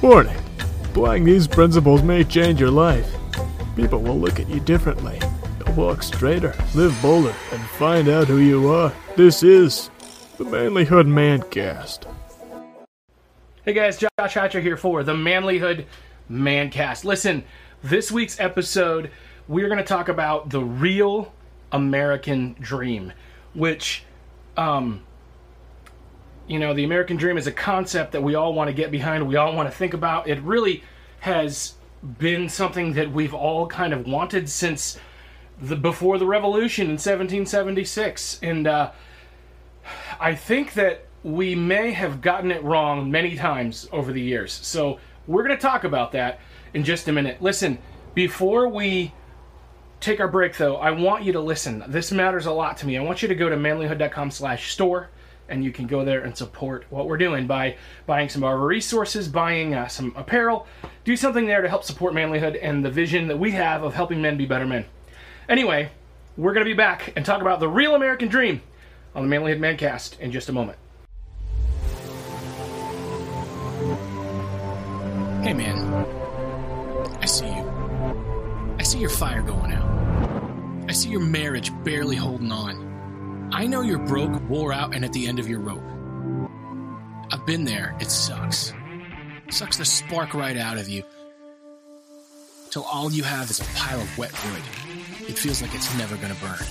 Warning Applying these principles may change your life. People will look at you differently. You'll walk straighter, live bolder, and find out who you are. This is the Manlyhood Mancast. Hey guys, Josh Hatcher here for the Manlyhood Mancast. Listen, this week's episode, we're going to talk about the real American dream, which, um, you know, the American dream is a concept that we all want to get behind, we all want to think about. It really has been something that we've all kind of wanted since the before the revolution in 1776 and uh, i think that we may have gotten it wrong many times over the years. So we're going to talk about that in just a minute. Listen before we take our break though i want you to listen. This matters a lot to me. I want you to go to manlyhood.com slash store and you can go there and support what we're doing by buying some of our resources, buying uh, some apparel, do something there to help support manlyhood and the vision that we have of helping men be better men. Anyway, we're going to be back and talk about the real American dream on the Manlyhood Mancast in just a moment. Hey man, I see you. I see your fire going out. I see your marriage barely holding on. I know you're broke, wore out, and at the end of your rope. I've been there. It sucks. sucks the spark right out of you. Till all you have is a pile of wet wood. It feels like it's never gonna burn.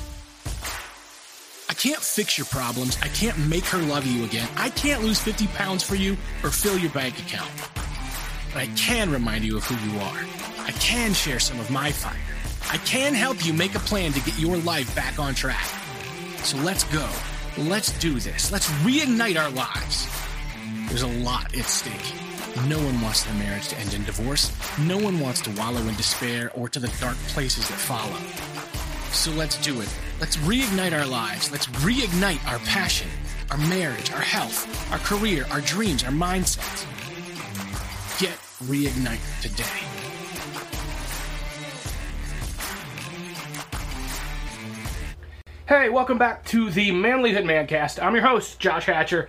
I can't fix your problems. I can't make her love you again. I can't lose 50 pounds for you or fill your bank account. But I can remind you of who you are. I can share some of my fire. I can help you make a plan to get your life back on track. So let's go. Let's do this. Let's reignite our lives. There's a lot at stake. No one wants their marriage to end in divorce. No one wants to wallow in despair or to the dark places that follow. So let's do it. Let's reignite our lives. Let's reignite our passion, our marriage, our health, our career, our dreams, our mindsets. Get reignite today. Hey, welcome back to the Manlyhood Mancast. I'm your host, Josh Hatcher.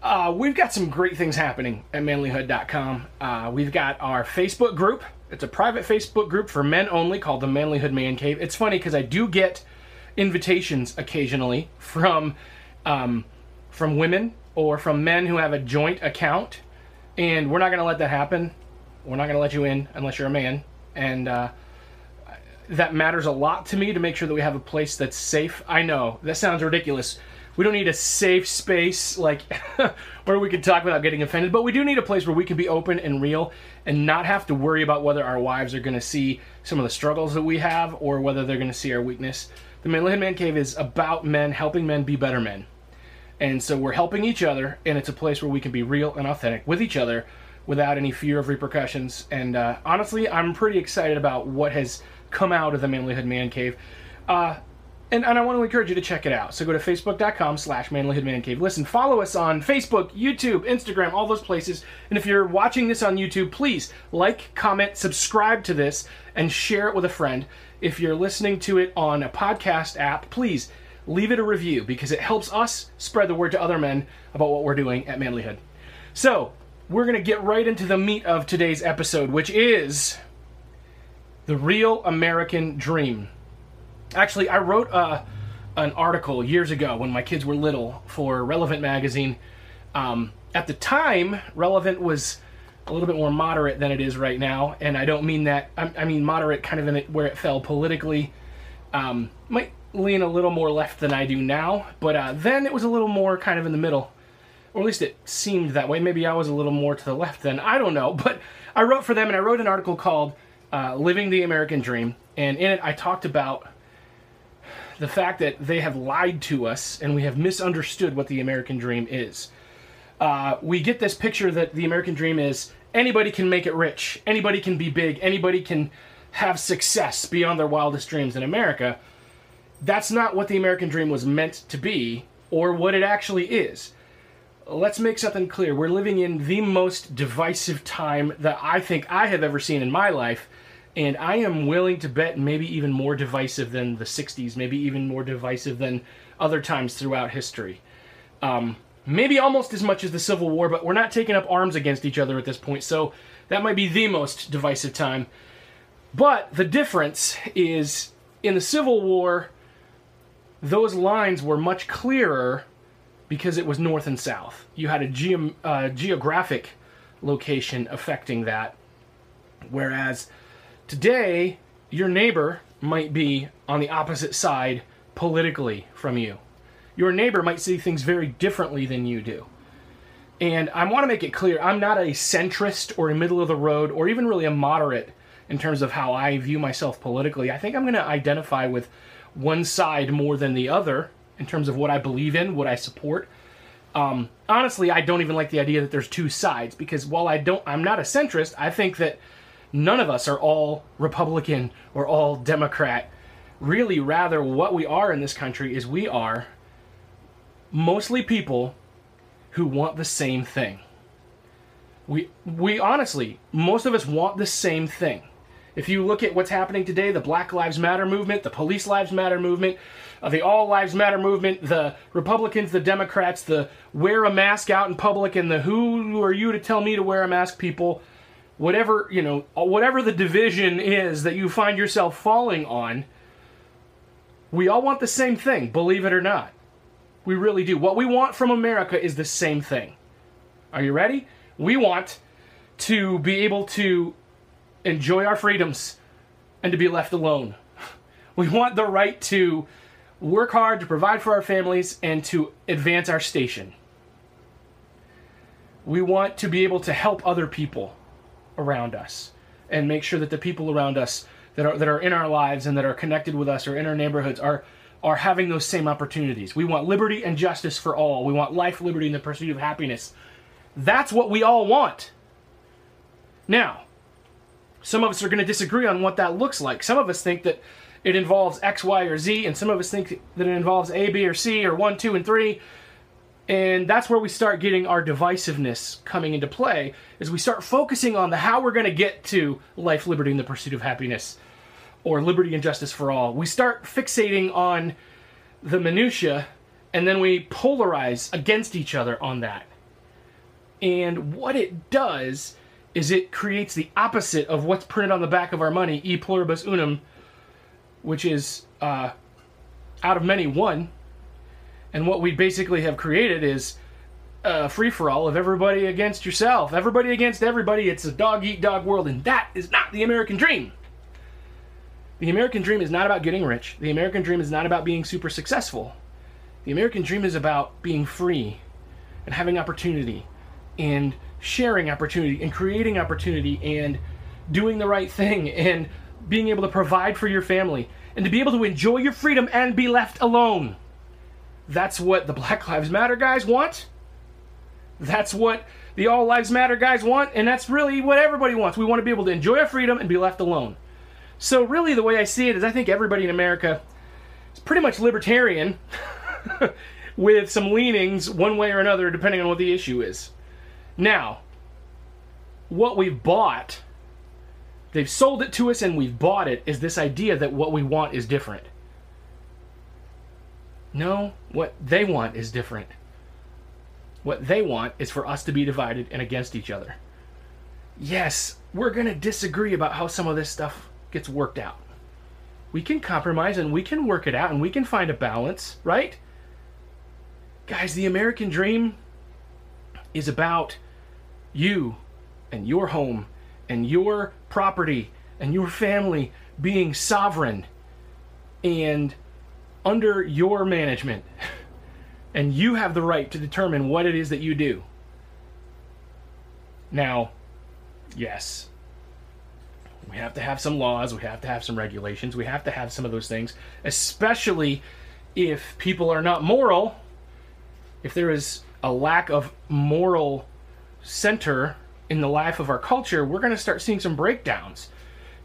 Uh, we've got some great things happening at manlyhood.com. Uh, we've got our Facebook group. It's a private Facebook group for men only called the Manlyhood Man Cave. It's funny because I do get invitations occasionally from um, from women or from men who have a joint account, and we're not going to let that happen. We're not going to let you in unless you're a man, and uh, that matters a lot to me to make sure that we have a place that's safe. I know that sounds ridiculous. We don't need a safe space like where we can talk without getting offended, but we do need a place where we can be open and real and not have to worry about whether our wives are going to see some of the struggles that we have or whether they're going to see our weakness. The Manlyhood Man Cave is about men helping men be better men. And so we're helping each other, and it's a place where we can be real and authentic with each other without any fear of repercussions. And uh, honestly, I'm pretty excited about what has come out of the Manlyhood Man Cave. Uh, and, and I want to encourage you to check it out. So go to facebook.com slash manlyhood man cave. Listen, follow us on Facebook, YouTube, Instagram, all those places. And if you're watching this on YouTube, please like, comment, subscribe to this, and share it with a friend. If you're listening to it on a podcast app, please leave it a review because it helps us spread the word to other men about what we're doing at Manlyhood. So, we're going to get right into the meat of today's episode, which is the real American dream. Actually, I wrote uh, an article years ago when my kids were little for Relevant magazine. Um, at the time, Relevant was a little bit more moderate than it is right now, and I don't mean that. I, I mean moderate, kind of in it, where it fell politically. Um, might lean a little more left than I do now, but uh, then it was a little more kind of in the middle, or at least it seemed that way. Maybe I was a little more to the left then. I don't know, but I wrote for them, and I wrote an article called uh, "Living the American Dream," and in it I talked about the fact that they have lied to us and we have misunderstood what the American dream is. Uh, we get this picture that the American dream is anybody can make it rich, anybody can be big, anybody can have success beyond their wildest dreams in America. That's not what the American dream was meant to be or what it actually is. Let's make something clear. We're living in the most divisive time that I think I have ever seen in my life and I am willing to bet maybe even more divisive than the 60s, maybe even more divisive than other times throughout history. Um, maybe almost as much as the Civil War, but we're not taking up arms against each other at this point. So that might be the most divisive time. But the difference is in the Civil War, those lines were much clearer because it was north and south. You had a ge- uh, geographic location affecting that. Whereas today, your neighbor might be on the opposite side politically from you. Your neighbor might see things very differently than you do. And I want to make it clear I'm not a centrist or a middle of the road or even really a moderate in terms of how I view myself politically. I think I'm going to identify with one side more than the other in terms of what I believe in, what I support. Um, honestly, I don't even like the idea that there's two sides because while I don't, I'm not a centrist. I think that none of us are all Republican or all Democrat. Really, rather, what we are in this country is we are mostly people who want the same thing. We, we honestly, most of us want the same thing. If you look at what's happening today, the Black Lives Matter movement, the Police Lives Matter movement, uh, the All Lives Matter movement, the Republicans, the Democrats, the wear a mask out in public, and the who are you to tell me to wear a mask people, whatever, you know, whatever the division is that you find yourself falling on, we all want the same thing, believe it or not. We really do. What we want from America is the same thing. Are you ready? We want to be able to enjoy our freedoms and to be left alone. We want the right to work hard to provide for our families and to advance our station. We want to be able to help other people around us and make sure that the people around us that are that are in our lives and that are connected with us or in our neighborhoods are are having those same opportunities. We want liberty and justice for all. We want life, liberty, and the pursuit of happiness. That's what we all want. Now, some of us are going to disagree on what that looks like. Some of us think that it involves X, Y, or Z, and some of us think that it involves A, B, or C, or 1, 2, and 3. And that's where we start getting our divisiveness coming into play, is we start focusing on the how we're going to get to life, liberty, and the pursuit of happiness, or liberty and justice for all. We start fixating on the minutia, and then we polarize against each other on that. And what it does is it creates the opposite of what's printed on the back of our money, e pluribus unum, which is uh, out of many one. And what we basically have created is a free for all of everybody against yourself, everybody against everybody. It's a dog eat dog world, and that is not the American dream. The American dream is not about getting rich. The American dream is not about being super successful. The American dream is about being free and having opportunity and sharing opportunity and creating opportunity and doing the right thing and being able to provide for your family and to be able to enjoy your freedom and be left alone. That's what the Black Lives Matter guys want. That's what the All Lives Matter guys want, and that's really what everybody wants. We want to be able to enjoy our freedom and be left alone. So, really, the way I see it is I think everybody in America is pretty much libertarian with some leanings one way or another, depending on what the issue is. Now, what we've bought, they've sold it to us and we've bought it, is this idea that what we want is different. No, what they want is different. What they want is for us to be divided and against each other. Yes, we're going to disagree about how some of this stuff gets worked out. We can compromise and we can work it out and we can find a balance, right? Guys, the American dream is about you and your home and your property and your family being sovereign and under your management. And you have the right to determine what it is that you do. Now, yes, we have to have some laws, we have to have some regulations, we have to have some of those things, especially if people are not moral, if there is a lack of moral center in the life of our culture, we're going to start seeing some breakdowns.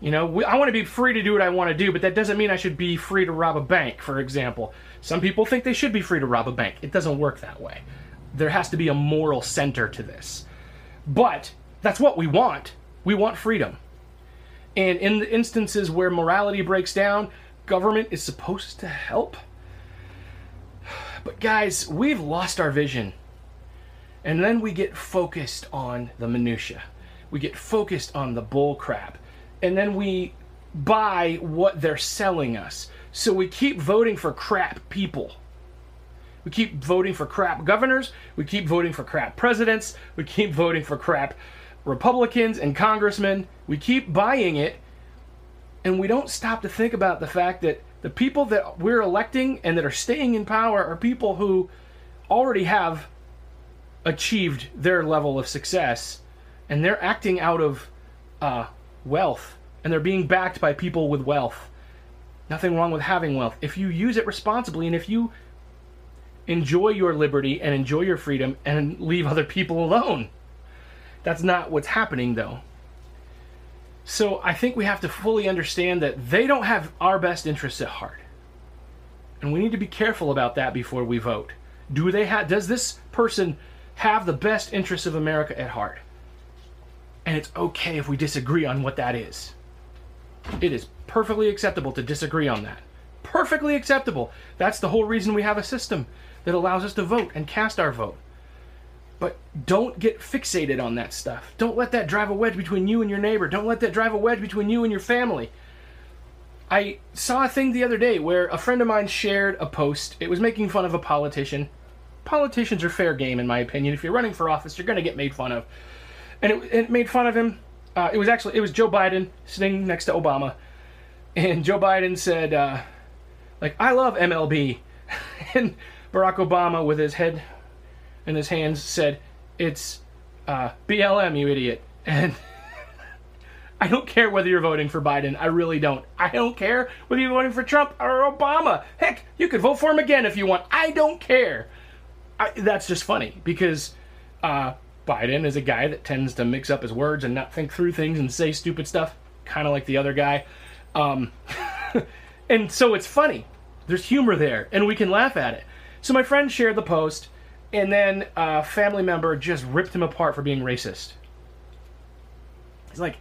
You know, we, I want to be free to do what I want to do, but that doesn't mean I should be free to rob a bank, for example. Some people think they should be free to rob a bank. It doesn't work that way. There has to be a moral center to this. But that's what we want. We want freedom. And in the instances where morality breaks down, government is supposed to help. But guys, we've lost our vision And then we get focused on the minutia. We get focused on the bull crap. And then we buy what they're selling us. So we keep voting for crap people. We keep voting for crap governors. We keep voting for crap presidents. We keep voting for crap Republicans and congressmen. We keep buying it. And we don't stop to think about the fact that the people that we're electing and that are staying in power are people who already have achieved their level of success and they're acting out of uh, wealth and they're being backed by people with wealth. Nothing wrong with having wealth. If you use it responsibly and if you enjoy your liberty and enjoy your freedom and leave other people alone. That's not what's happening, though. So I think we have to fully understand that they don't have our best interests at heart. And we need to be careful about that before we vote. Do they have does this person have the best interests of America at heart? And it's okay if we disagree on what that is. It is perfectly acceptable to disagree on that. Perfectly acceptable. That's the whole reason we have a system that allows us to vote and cast our vote. But don't get fixated on that stuff. Don't let that drive a wedge between you and your neighbor. Don't let that drive a wedge between you and your family. I saw a thing the other day where a friend of mine shared a post. It was making fun of a politician. Politicians are fair game, in my opinion. If you're running for office, you're going to get made fun of. And it, it made fun of him. Uh, it was actually it was Joe Biden sitting next to Obama, and Joe Biden said, uh, "Like I love MLB," and Barack Obama, with his head in his hands, said, It's uh, BLM, you idiot. And I don't care whether you're voting for Biden. I really don't. I don't care whether you're voting for Trump or Obama. Heck, you could vote for him again if you want. I don't care. I, that's just funny because uh, Biden is a guy that tends to mix up his words and not think through things and say stupid stuff, kind of like the other guy. Um, and so it's funny. There's humor there, and we can laugh at it. So my friend shared the post, and then a family member just ripped him apart for being racist. He's like,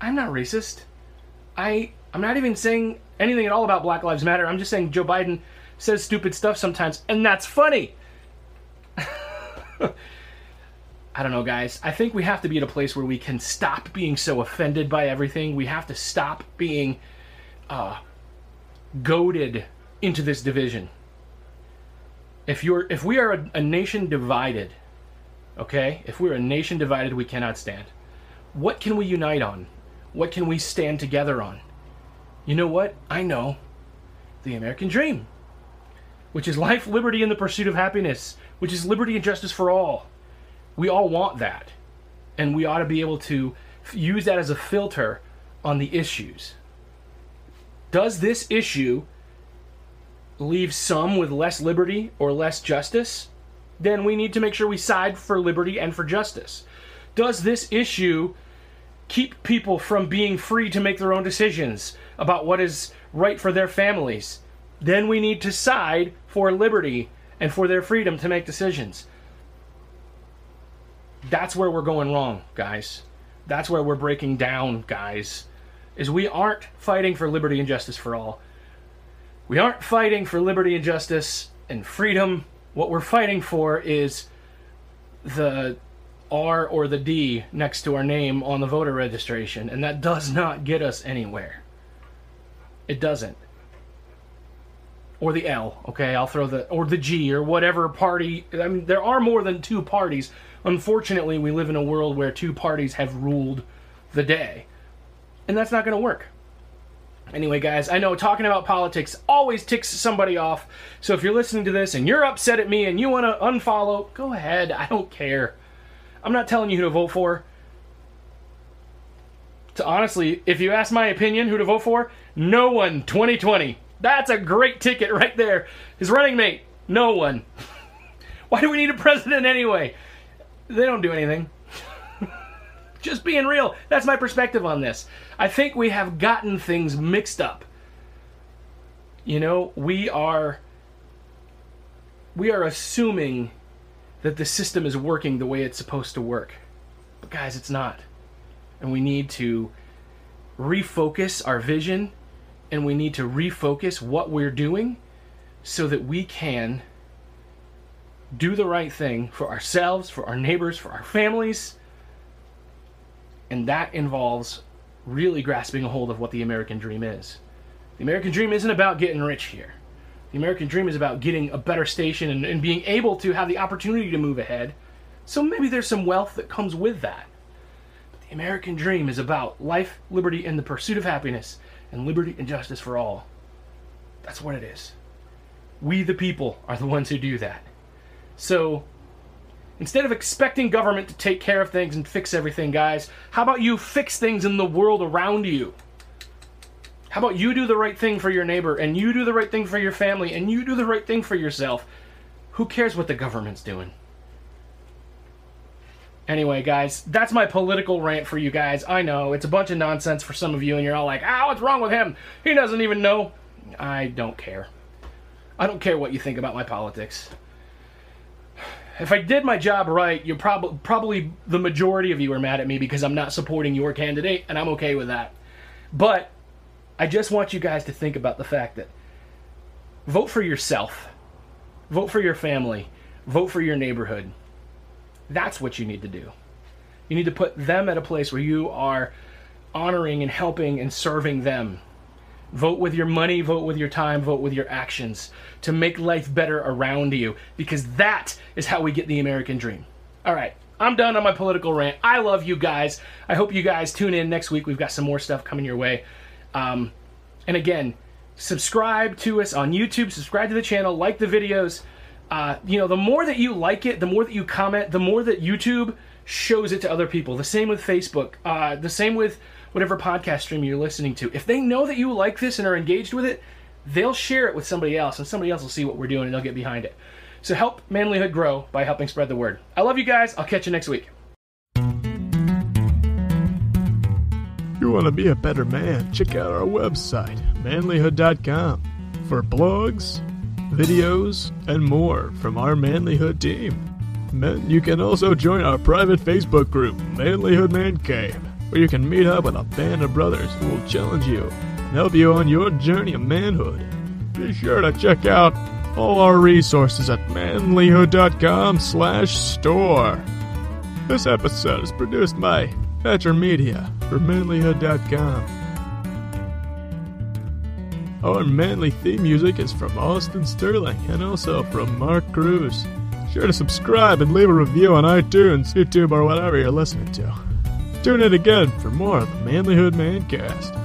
I'm not racist. I I'm not even saying anything at all about Black Lives Matter. I'm just saying Joe Biden says stupid stuff sometimes, and that's funny. I don't know, guys. I think we have to be at a place where we can stop being so offended by everything. We have to stop being uh, goaded into this division if you're if we are a, a nation divided, okay? If we're a nation divided, we cannot stand. What can we unite on? What can we stand together on? You know what? I know. The American dream, which is life, liberty, and the pursuit of happiness, which is liberty and justice for all. We all want that. And we ought to be able to use that as a filter on the issues. Does this issue leave some with less liberty or less justice, then we need to make sure we side for liberty and for justice. Does this issue keep people from being free to make their own decisions about what is right for their families? Then we need to side for liberty and for their freedom to make decisions. That's where we're going wrong, guys. That's where we're breaking down, guys. Is we aren't fighting for liberty and justice for all we aren't fighting for liberty and justice and freedom. What we're fighting for is the R or the D next to our name on the voter registration, and that does not get us anywhere. It doesn't. Or the L, okay? I'll throw the or the G or whatever party. I mean, there are more than two parties. Unfortunately, we live in a world where two parties have ruled the day. And that's not going to work. Anyway, guys, I know talking about politics always ticks somebody off. So if you're listening to this and you're upset at me and you want to unfollow, go ahead. I don't care. I'm not telling you who to vote for. To honestly, if you ask my opinion who to vote for, no one 2020. That's a great ticket right there. His running mate, no one. Why do we need a president anyway? They don't do anything. Just being real. That's my perspective on this. I think we have gotten things mixed up. You know, we are we are assuming that the system is working the way it's supposed to work. But guys, it's not. And we need to refocus our vision and we need to refocus what we're doing so that we can do the right thing for ourselves, for our neighbors, for our families. And that involves really grasping a hold of what the American dream is. The American dream isn't about getting rich here. The American dream is about getting a better station and, and being able to have the opportunity to move ahead. So maybe there's some wealth that comes with that. But the American dream is about life, liberty, and the pursuit of happiness, and liberty and justice for all. That's what it is. We, the people, are the ones who do that. So instead of expecting government to take care of things and fix everything, guys, how about you fix things in the world around you? How about you do the right thing for your neighbor and you do the right thing for your family and you do the right thing for yourself? Who cares what the government's doing? Anyway, guys, that's my political rant for you guys. I know it's a bunch of nonsense for some of you, and you're all like, ah, what's wrong with him? He doesn't even know. I don't care. I don't care what you think about my politics. If I did my job right, you're probably probably the majority of you are mad at me because I'm not supporting your candidate, and I'm okay with that. But I just want you guys to think about the fact that vote for yourself, vote for your family, vote for your neighborhood. That's what you need to do. You need to put them at a place where you are honoring and helping and serving them. Vote with your money, vote with your time, vote with your actions to make life better around you because that is how we get the American dream. All right, I'm done on my political rant. I love you guys. I hope you guys tune in next week. We've got some more stuff coming your way. Um, and again, subscribe to us on YouTube, subscribe to the channel, like the videos. Uh, you know, the more that you like it, the more that you comment, the more that YouTube shows it to other people. The same with Facebook. Uh, the same with whatever podcast stream you're listening to. If they know that you like this and are engaged with it, they'll share it with somebody else, and somebody else will see what we're doing and they'll get behind it. So help manlyhood grow by helping spread the word. I love you guys. I'll catch you next week. You want to be a better man? Check out our website, manlyhood.com, for blogs, videos, and more from our Manlyhood team. Men, you can also join our private Facebook group, Manlyhood Man Cave, where you can meet up with a band of brothers who will challenge you and help you on your journey of manhood. Be sure to check out all our resources at manlyhood.com slash store. This episode is produced by Thatcher Media for manlyhood.com. Our manly theme music is from Austin Sterling and also from Mark Cruz. Be sure to subscribe and leave a review on iTunes, YouTube, or whatever you're listening to. Tune in again for more of the Manlyhood Mancast.